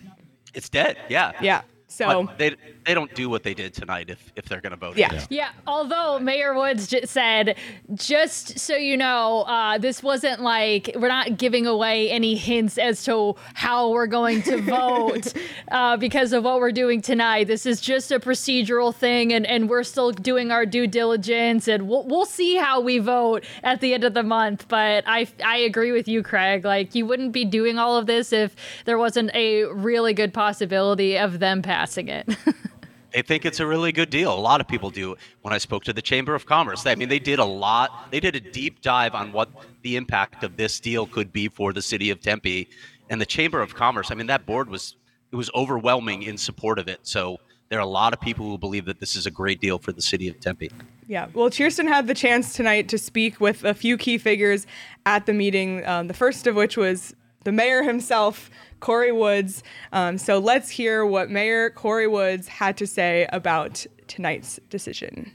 it's dead. Yeah. Yeah. So but they they don't do what they did tonight if if they're going to vote. Yeah. yeah. yeah. Although Mayor Woods just said, just so you know, uh, this wasn't like we're not giving away any hints as to how we're going to <laughs> vote uh, because of what we're doing tonight. This is just a procedural thing, and, and we're still doing our due diligence, and we'll we'll see how we vote at the end of the month. But I I agree with you, Craig. Like you wouldn't be doing all of this if there wasn't a really good possibility of them passing it. <laughs> they think it's a really good deal. A lot of people do. When I spoke to the Chamber of Commerce, I mean, they did a lot. They did a deep dive on what the impact of this deal could be for the city of Tempe. And the Chamber of Commerce, I mean, that board was it was overwhelming in support of it. So there are a lot of people who believe that this is a great deal for the city of Tempe. Yeah, well, Cheerston had the chance tonight to speak with a few key figures at the meeting. Um, the first of which was the mayor himself, Corey Woods. Um, so let's hear what Mayor Corey Woods had to say about tonight's decision.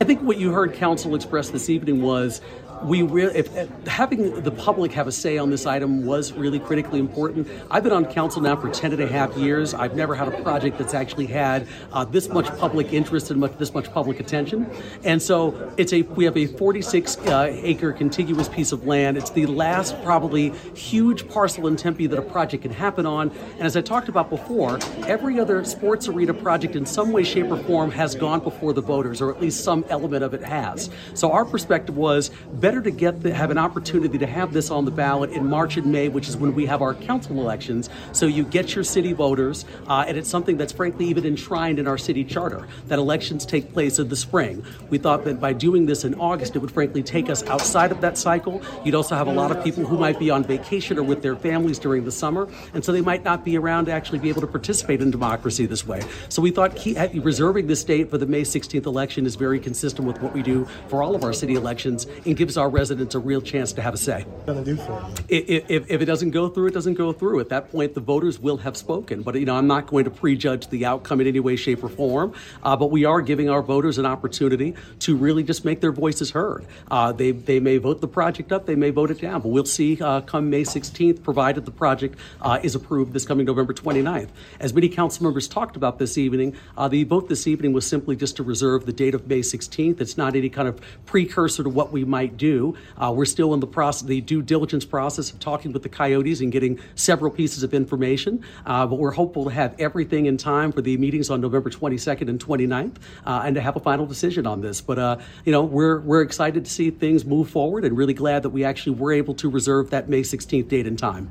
I think what you heard council express this evening was we really if, if, having the public have a say on this item was really critically important. I've been on council now for 10 and a half years. I've never had a project that's actually had uh, this much public interest and much, this much public attention. And so it's a we have a 46 uh, acre contiguous piece of land. It's the last probably huge parcel in Tempe that a project can happen on. And as I talked about before, every other sports arena project in some way, shape, or form has gone before the voters, or at least some element of it has. So our perspective was better to get the, have an opportunity to have this on the ballot in March and May, which is when we have our council elections. So you get your city voters, uh, and it's something that's frankly even enshrined in our city charter that elections take place in the spring. We thought that by doing this in August, it would frankly take us outside of that cycle. You'd also have a lot of people who might be on vacation or with their families during the summer, and so they might not be around to actually be able to participate in democracy this way. So we thought key, reserving this date for the May 16th election is very consistent with what we do for all of our city elections and gives our residents a real chance to have a say. Going to do for? If, if, if, it doesn't go through, it doesn't go through. At that point, the voters will have spoken. But you know, I'm not going to prejudge the outcome in any way, shape, or form. Uh, but we are giving our voters an opportunity to really just make their voices heard. Uh, they they may vote the project up, they may vote it down. But we'll see uh, come May 16th, provided the project uh, is approved this coming November 29th. As many council members talked about this evening, uh, the vote this evening was simply just to reserve the date of May 16th. It's not any kind of precursor to what we might do. Uh, we're still in the process, the due diligence process of talking with the Coyotes and getting several pieces of information. Uh, but we're hopeful to have everything in time for the meetings on November 22nd and 29th, uh, and to have a final decision on this. But uh, you know, we're we're excited to see things move forward, and really glad that we actually were able to reserve that May 16th date and time.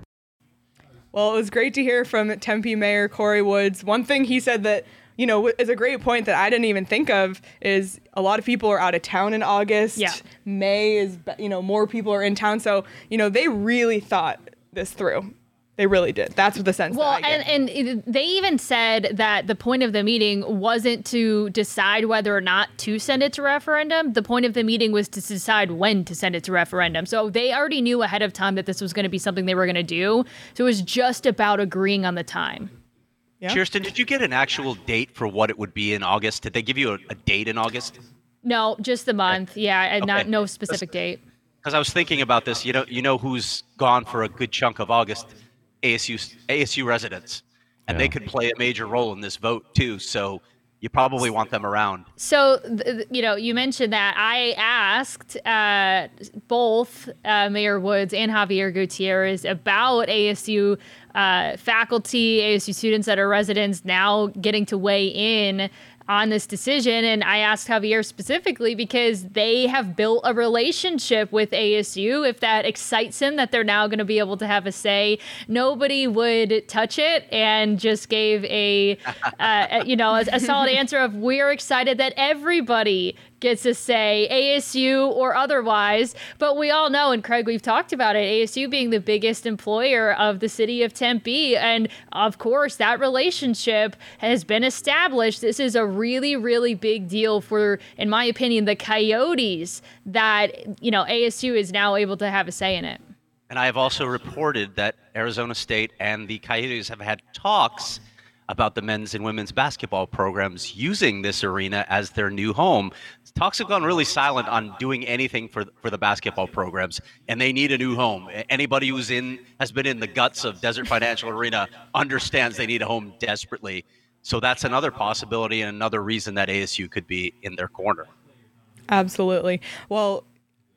Well, it was great to hear from Tempe Mayor Corey Woods. One thing he said that you know, is a great point that I didn't even think of is a lot of people are out of town in August. Yeah. May is, you know, more people are in town. So, you know, they really thought this through. They really did. That's what the sense. Well, and and they even said that the point of the meeting wasn't to decide whether or not to send it to referendum. The point of the meeting was to decide when to send it to referendum. So they already knew ahead of time that this was going to be something they were going to do. So it was just about agreeing on the time. Yeah. Kirsten, did you get an actual date for what it would be in August? Did they give you a, a date in August? No, just the month. Yeah, and okay. not no specific date. Because I was thinking about this. You know, you know who's gone for a good chunk of August? ASU ASU residents, and yeah. they could play a major role in this vote too. So you probably want them around. So, you know, you mentioned that I asked uh, both uh, Mayor Woods and Xavier Gutierrez about ASU uh, faculty, ASU students that are residents now getting to weigh in on this decision. And I asked Xavier specifically because they have built a relationship with ASU. If that excites him that they're now going to be able to have a say, nobody would touch it and just gave a, uh, you know, a, a solid <laughs> answer of we're excited that everybody gets a say, ASU or otherwise. But we all know, and Craig, we've talked about it, ASU being the biggest employer of the city of Tempe. And of course, that relationship has been established. This is a really, really big deal for, in my opinion, the Coyotes that, you know, ASU is now able to have a say in it. And I have also reported that Arizona State and the Coyotes have had talks about the men's and women's basketball programs using this arena as their new home. Talks have gone really silent on doing anything for for the basketball programs, and they need a new home. Anybody who's in has been in the guts of Desert Financial Arena understands they need a home desperately. So that's another possibility and another reason that ASU could be in their corner. Absolutely. Well,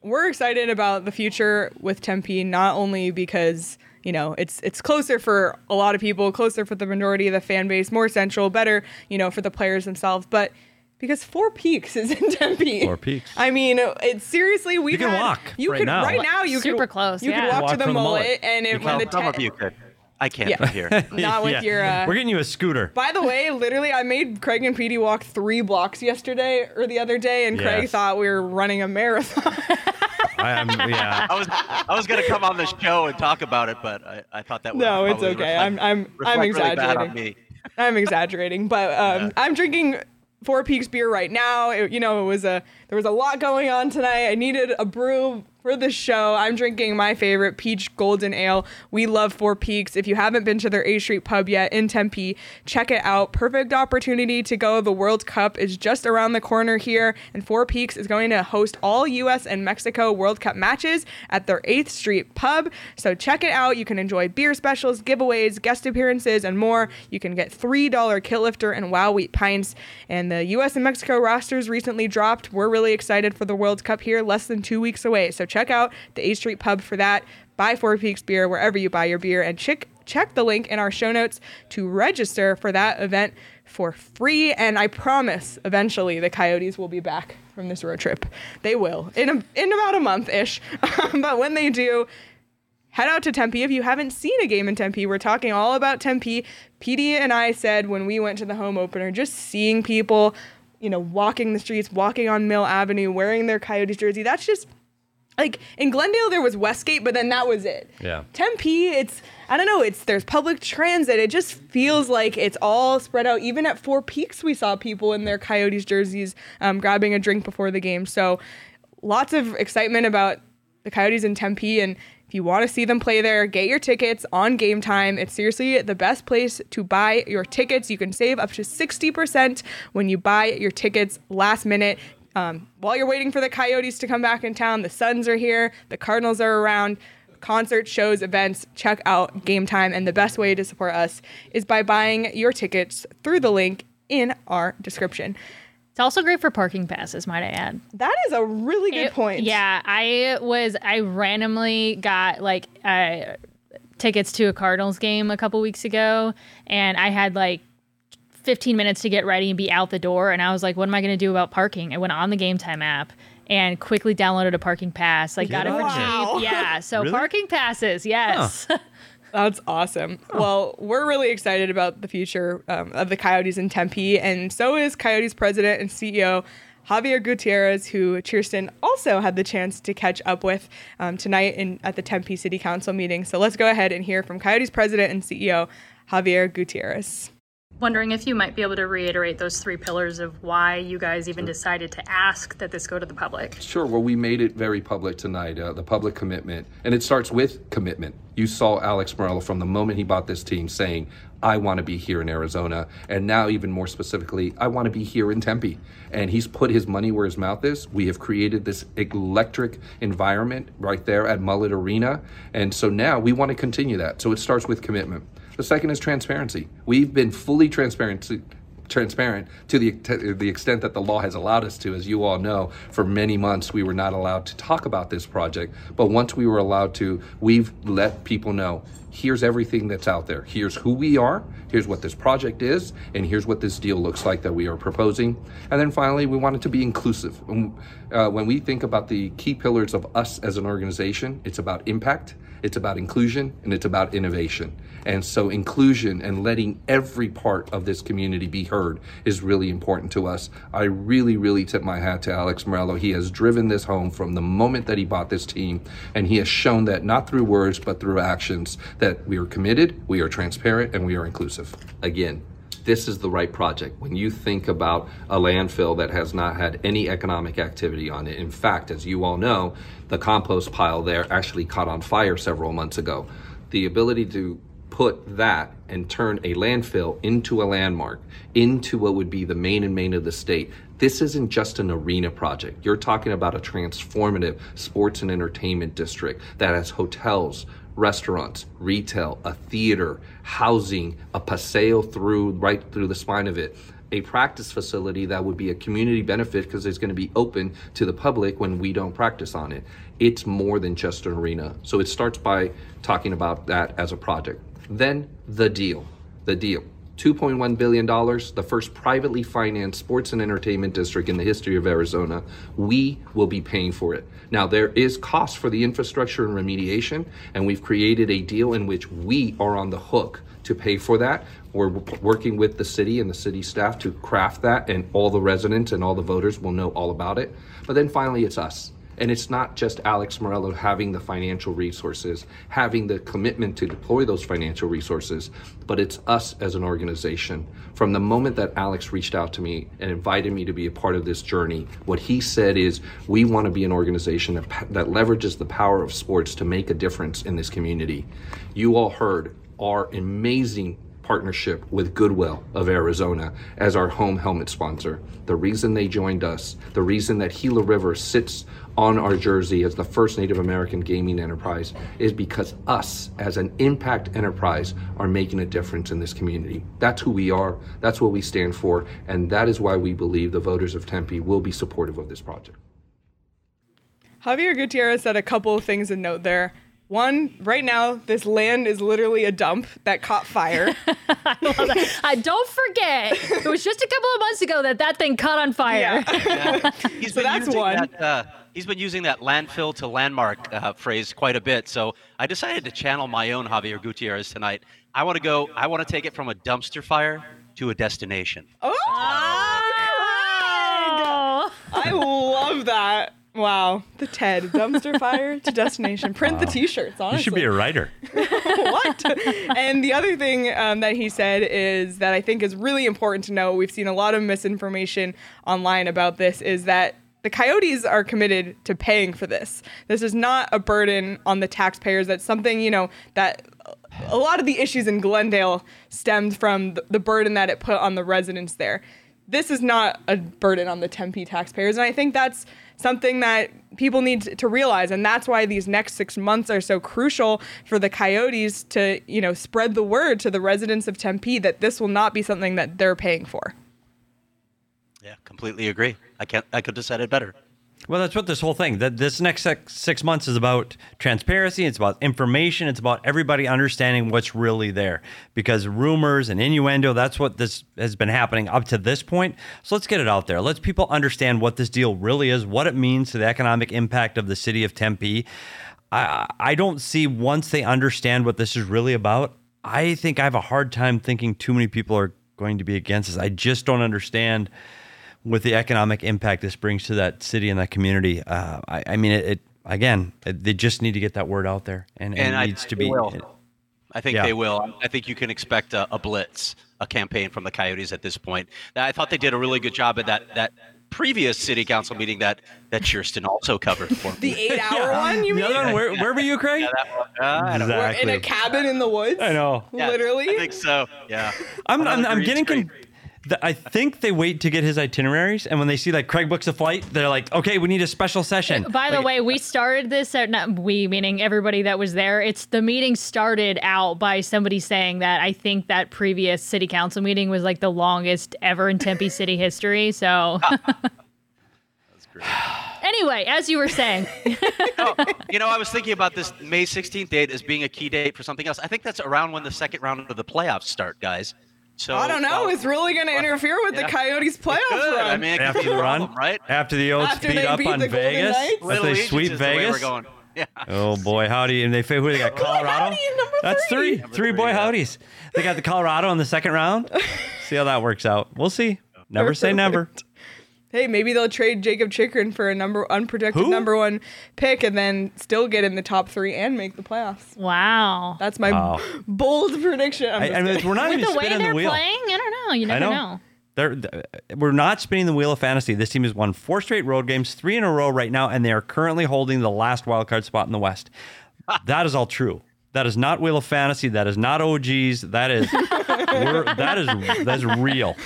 we're excited about the future with Tempe, not only because you know it's it's closer for a lot of people closer for the majority of the fan base more central better you know for the players themselves but because Four Peaks is in Tempe. Four Peaks. I mean, it's seriously we can had, walk. You right could now. right now. You super could, close. You yeah. could walk, walk to the the mullet, mullet. and it, when the some te- of you could. I can't Yeah. from here. <laughs> not with Yeah. your. Uh, We're getting you a scooter. by the way, literally, I made Craig and Petey walk three blocks yesterday or the other day, and Craig thought we were running a marathon. <laughs> I am, yeah. I was I was gonna come on the show and talk about it, but I, I thought that would No, it's okay. reflect- I'm I'm I'm reflect really bad on exaggerating. me. I'm exaggerating, but um, I'm drinking Four Peaks beer right now. It- you know, it was a there was a lot going on tonight. I needed a brew for the show. I'm drinking my favorite peach golden ale. We love Four Peaks. If you haven't been to their 8th Street pub yet in Tempe, check it out. Perfect opportunity to go. The World Cup is just around the corner here, and Four Peaks is going to host all U.S. and Mexico World Cup matches at their 8th Street pub. So check it out. You can enjoy beer specials, giveaways, guest appearances, and more. You can get $3 Kilt Lifter and Wow Wheat pints. And the U.S. and Mexico rosters recently dropped. We're really excited for the World Cup here, less than two weeks away. So check out the 8th Street pub for that. Buy Four Peaks beer wherever you buy your beer, and check check the link in our show notes to register for that event for free. And I promise, eventually, the Coyotes will be back from this road trip. They will in a, in about a month ish. <laughs> but when they do, head out to Tempe. If you haven't seen a game in Tempe, we're talking all about Tempe. PD and I said when we went to the home opener, just seeing people, you know, walking the streets, walking on Mill Avenue, wearing their Coyotes jersey, that's just like in Glendale there was Westgate, but then that was it. Yeah. Tempe, it's I don't know, it's there's public transit. It just feels like it's all spread out. Even at Four Peaks, we saw people in their Coyotes jerseys um, grabbing a drink before the game. So lots of excitement about the Coyotes in Tempe and if you want to see them play there, get your tickets on game time. It's seriously the best place to buy your tickets. You can save up to 60% when you buy your tickets last minute. Um, while you're waiting for the Coyotes to come back in town, the Suns are here, the Cardinals are around. Concerts, shows, events, check out Game Time. And the best way to support us is by buying your tickets through the link in our description. It's also great for parking passes, might I add. That is a really good It- point. Yeah, I was I randomly got like uh, tickets to a Cardinals game a couple weeks ago, and I had like 15 minutes to get ready and be out the door, and I was like, "What am I going to do about parking?" I went on the Game Time app and quickly downloaded a parking pass. Like, got it for Wow. cheap. Yeah, so Really? parking passes, yes. <laughs> That's awesome. Well, we're really excited about the future um, of the Coyotes in Tempe, and so is Coyotes president and CEO Xavier Gutierrez, who Cheerston also had the chance to catch up with um, tonight in, at the Tempe City Council meeting. So let's go ahead and hear from Coyotes president and CEO Xavier Gutierrez. Wondering if you might be able to reiterate those three pillars of why you guys even decided to ask that this go to the public. Sure. Well, we made it very public tonight, uh, the public commitment. And it starts with commitment. You saw Alex Meruelo from the moment he bought this team saying, I want to be here in Arizona. And now, even more specifically, I want to be here in Tempe. And he's put his money where his mouth is. We have created this electric environment right there at Mullet Arena. And so now we want to continue that. So it starts with commitment. The second is transparency. We've been fully transparent to, transparent to the to the extent that the law has allowed us to. As you all know, for many months we were not allowed to talk about this project, but once we were allowed to, we've let people know. Here's everything that's out there. Here's who we are. Here's what this project is, and here's what this deal looks like that we are proposing. And then finally, we want it to be inclusive. Uh, when we think about the key pillars of us as an organization, it's about impact, it's about inclusion, and it's about innovation. And so, inclusion and letting every part of this community be heard is really important to us. I really, really tip my hat to Alex Meruelo. He has driven this home from the moment that he bought this team, and he has shown that not through words, but through actions, that we are committed, we are transparent, and we are inclusive. Again, this is the right project. When you think about a landfill that has not had any economic activity on it, in fact, as you all know, the compost pile there actually caught on fire several months ago. The ability to put that and turn a landfill into a landmark, into what would be the main and main of the state. This isn't just an arena project. You're talking about a transformative sports and entertainment district that has hotels, restaurants, retail, a theater, housing, a paseo through right through the spine of it. A practice facility that would be a community benefit because it's going to be open to the public when we don't practice on it. It's more than just an arena. So it starts by talking about that as a project. Then the deal. The deal. $2.1 billion, the first privately financed sports and entertainment district in the history of Arizona. We will be paying for it. Now, there is cost for the infrastructure and remediation, and we've created a deal in which we are on the hook to pay for that. We're working with the city and the city staff to craft that, and all the residents and all the voters will know all about it. But then finally, it's us. And it's not just Alex Meruelo having the financial resources, having the commitment to deploy those financial resources, but it's us as an organization. From the moment that Alex reached out to me and invited me to be a part of this journey, what he said is, we want to be an organization that, that leverages the power of sports to make a difference in this community. You all heard our amazing partnership with Goodwill of Arizona as our home helmet sponsor. The reason they joined us, the reason that Gila River sits on our jersey as the first Native American gaming enterprise is because us as an impact enterprise are making a difference in this community. That's who we are, that's what we stand for, and that is why we believe the voters of Tempe will be supportive of this project. Xavier Gutierrez said a couple of things of note there. One, right now, this land is literally a dump that caught fire. <laughs> I love that. Uh, don't forget, it was just a couple of months ago that that thing caught on fire. <laughs> He's So that's one. That, uh, he's been using that landfill to landmark uh, phrase quite a bit. So I decided to channel my own Xavier Gutierrez tonight. I want to go. I want to take it from a dumpster fire to a destination. Oh, Craig! I love that. Wow, the TED dumpster <laughs> fire to destination. Print the T-shirts. Honestly, You should be a writer. <laughs> what? and the other thing um, that he said is that I think is really important to know. We've seen a lot of misinformation online about this. Is that the Coyotes are committed to paying for this. This is not a burden on the taxpayers. That's something you know that a lot of the issues in Glendale stemmed from the, the burden that it put on the residents there. This is not a burden on the Tempe taxpayers, and I think that's something that people need to realize and that's why these next 6 months are so crucial for the coyotes to you know spread the word to the residents of Tempe that this will not be something that they're paying for Yeah, completely agree. I can't. I could have said it better. Well, that's what this whole thing. That this next six, months is about transparency. It's about information. It's about everybody understanding what's really there. Because rumors and innuendo, that's what this has been happening up to this point. So let's get it out there. Let's people understand what this deal really is, what it means to the economic impact of the city of Tempe. I I don't see once they understand what this is really about. I think I have a hard time thinking too many people are going to be against this. I just don't understand with the economic impact this brings to that city and that community. Uh, I, I mean, it, it again, it, they just need to get that word out there, and, and, And it I needs to think be. they will. I think Yeah. they will. I think you can expect a, a blitz, a campaign from the Coyotes at this point. I thought they did a really good job at that that previous city council meeting that that Churston also covered for me. the 8-hour <laughs> one you the mean other one, where, where were you, Craig? Uh, I don't know. We're in a cabin in the woods I know. Yeah, literally I think so. Yeah. I'm, I'm, a I'm getting. Con- the, I think they wait to get his itineraries, and when they see like Craig books a flight, they're like, "Okay, we need a special session." By the way, we started this, or not we, meaning everybody that was there. It's the meeting started out by somebody saying that I think that previous city council meeting was like the longest ever in Tempe <laughs> city history. So, That's great. <sighs> anyway, as you were saying, <laughs> oh, You know, I was thinking about this May 16th date as being a key date for something else. I think that's around when the second round of the playoffs start, guys. So I don't know. uh, It's really going to interfere with yeah. the Coyotes playoff run. I mean, after the a run, problem, right? after the Yotes After beat up beat on the Vegas, Knights? after they sweep is the way we're Vegas. going. Yeah. Oh boy, howdy! And they fa- who they got? Colorado. number That's three. three. Three boy howdies. They got the Colorado in the second round. <laughs> see how that works out. We'll see. Never say never. Hey, maybe they'll trade Jakob Chychrun for a number unprotected Who? number one pick and then still get in the top three and make the playoffs. wow. That's my Wow. bold prediction. I'm I, just I mean, kidding. we're not With even the way spinning they're the wheel. playing, I don't know. You I never know. know. They're, th- we're not spinning the wheel of fantasy. This team has won four straight road games, three in a row right now, and they are currently holding the last wild card spot in the West. that is all true. That is not wheel of fantasy. That is not OGs. That is <laughs> we're, that is that's real.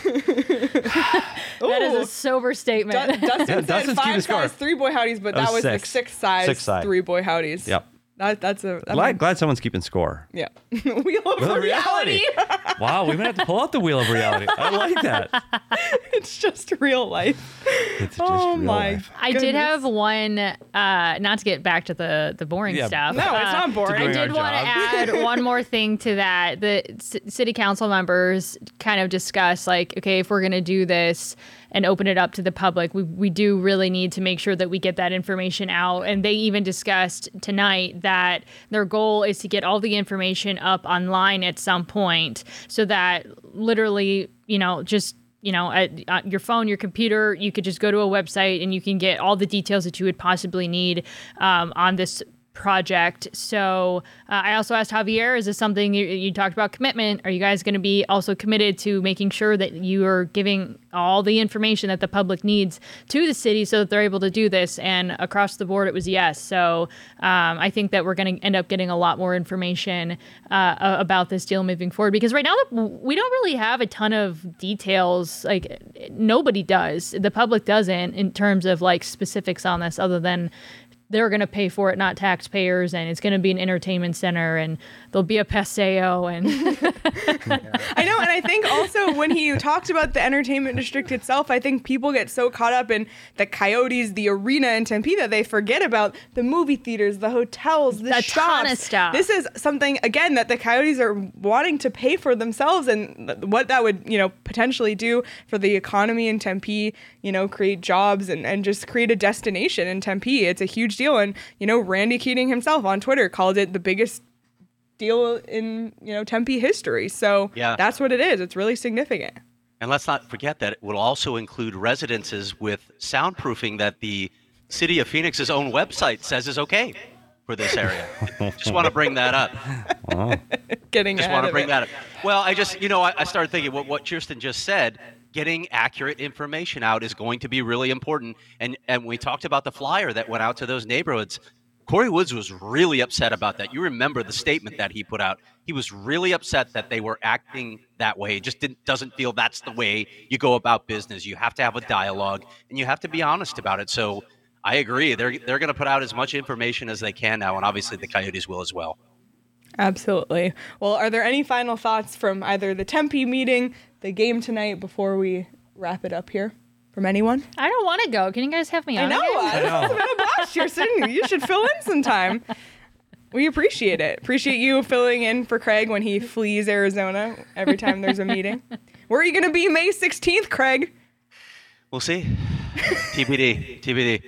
That is a sober statement. Du- Dustin Yeah, said Dustin's five keeping score. three boy howdies, but That that, was was, six. the six size, Six side. three boy howdies. Yep. That, that's a I Glad, mean, glad someone's keeping score. yeah. <laughs> Wheel of Wheel of reality. Wow, we might have to pull out the wheel of reality. I like that. <laughs> it's just real life. It's just oh real my! life. I did have one, uh, not to get back to the the boring Yeah. stuff. No, it's uh, not boring. I did want to add <laughs> one more thing to that. The c- city council members kind of discuss, like, okay, if we're going to do this and open it up to the public, we, we do really need to make sure that we get that information out. And they even discussed tonight that their goal is to get all the information up online at some point so that literally, you know, just you know, at, at your phone, your computer, you could just go to a website and you can get all the details that you would possibly need um, on this project. So uh, I also asked Xavier, is this something you, you talked about commitment? Are you guys going to be also committed to making sure that you are giving all the information that the public needs to the city so that they're able to do this? And across the board, it was yes. So um, I think that we're going to end up getting a lot more information uh, about this deal moving forward because right now we don't really have a ton of details. Like nobody does. The public doesn't in terms of like specifics on this other than they're going to pay for it, not taxpayers, and it's going to be an entertainment center, and there'll be a paseo, and <laughs> I know, and I think also when he talked about the entertainment district itself, I think people get so caught up in the coyotes, the arena in Tempe that they forget about the movie theaters, the hotels, the A shops. stuff. This is something again that the coyotes are wanting to pay for themselves, and what that would you know potentially do for the economy in Tempe. You know, create jobs and and just create a destination in Tempe. It's a huge deal, and you know, Randy Keating himself on Twitter called it the biggest deal in you know Tempe history. So Yeah. that's what it is. It's really significant. And let's not forget that it will also include residences with soundproofing that the city of Phoenix's own website says is okay for this area. <laughs> just want to bring that up. Getting just want to bring it. that up. Well, I just, you know, I, I started thinking what, what Kirsten just said. Getting accurate information out is going to be really important. And and we talked about the flyer that went out to those neighborhoods. Corey Woods was really upset about that. You remember the statement that he put out. He was really upset that they were acting that way. He just didn't, doesn't feel that's the way you go about business. You have to have a dialogue and you have to be honest about it. So I agree. They're they're going to put out as much information as they can now, and obviously the Coyotes will as well. Absolutely. Well, are there any final thoughts from either the Tempe meeting, the game tonight, before we wrap it up here? From anyone? I don't want to go. Can you guys have me I on? know. again? This has been a Kirsten. You should fill in sometime. We appreciate it. Appreciate you filling in for Craig when he flees Arizona every time there's a meeting. Where are you going to be May 16th, Craig? We'll see. TBD. TBD.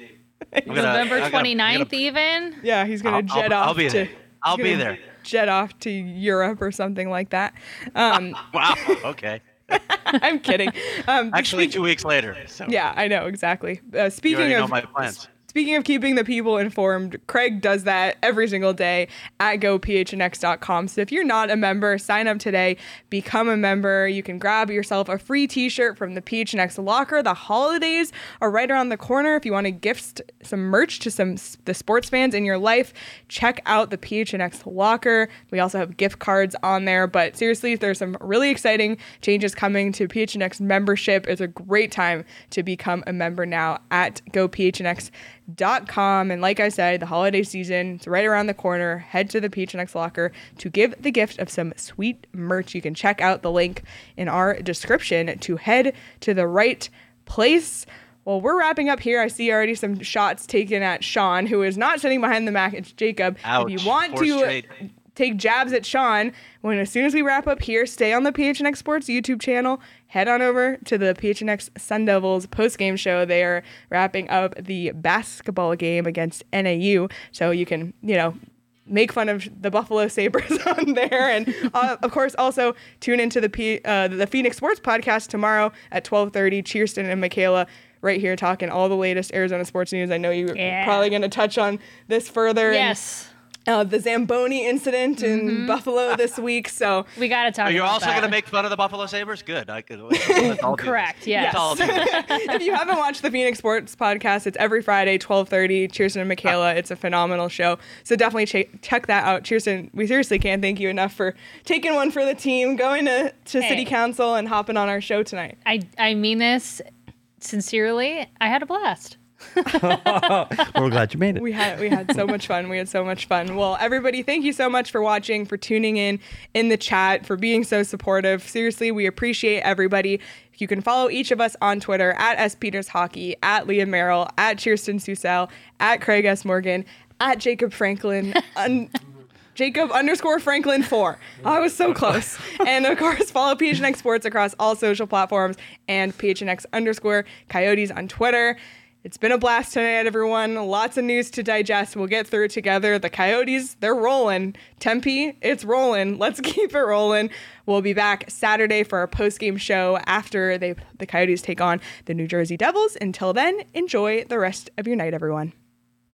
Gonna- November I'm gonna- I'm 29th, gonna- even? Yeah, he's going to jet I'll- off I'll be to. there. I'll be there. Jet off to Europe or something like that. Um, <laughs> Wow. Okay. <laughs> I'm kidding. Um, Actually, speak- two weeks later. So Yeah, I know exactly. Uh, you speaking already know of my plans. Speaking of keeping the people informed, Craig does that every single day at gophnx.com. So if you're not a member, sign up today, become a member. You can grab yourself a free t-shirt from the PHNX locker. The holidays are right around the corner. If you want to gift some merch to some the sports fans in your life, check out the PHNX locker. We also have gift cards on there, but seriously, there's some really exciting changes coming to PHNX membership. It's a great time to become a member now at gophnx.com. And like I said, the holiday season is right around the corner. Head to the PHNX locker to give the gift of some sweet merch. You can check out the link in our description to head to the right place. Well, we're wrapping up here. I see already some shots taken at Sean, who is not sitting behind the Mac. It's Jacob. Ouch. If you want to. Take jabs at Sean, when as soon as we wrap up here, stay on the PHNX Sports YouTube channel. Head on over to the PHNX Sun Devils post game show. They are wrapping up the basketball game against NAU, so you can you know make fun of the Buffalo Sabres <laughs> on there, and uh, of course also tune into the P, uh, the Phoenix Sports Podcast tomorrow at twelve thirty. Cheerston and Michaela. Right here, talking all the latest Arizona sports news. I know you're Yeah. probably going to touch on this further. and, Yes. Uh, the Zamboni incident in Buffalo this week. So <laughs> we got to talk. Oh, you're also going to make fun of the Buffalo Sabres? Good. I could. let's all <laughs> Correct. this. Yes. All <laughs> if you haven't watched the Phoenix Sports Podcast, it's every Friday, twelve thirty. Cheerson and Michaela. It's a phenomenal show. So definitely che- check that out. Cheerson, we seriously can't thank you enough for taking one for the team, going to, to Hey. City Council, and hopping on our show tonight. I I mean this sincerely. I had a blast. <laughs> We're glad you made it. We had we had so <laughs> much fun. We had so much fun. Well, everybody, thank you so much for watching, for tuning in in the chat, for being so supportive. Seriously, we appreciate everybody. You can follow each of us on Twitter at S Peters Hockey, at Leah Merrill, at Cheerston Susel, at Craig S Morgan, at Jacob Franklin. <laughs> Un- Jacob underscore Franklin four. I was so close. and of course, follow PHNX Sports across all social platforms and PHNX underscore Coyotes on Twitter. It's been a blast tonight, everyone. Lots of news to digest. We'll get through it together. The Coyotes, they're rolling. Tempe, it's rolling. Let's <laughs> keep it rolling. We'll be back Saturday for our post-game show after they the Coyotes take on the New Jersey Devils. Until then, enjoy the rest of your night, everyone.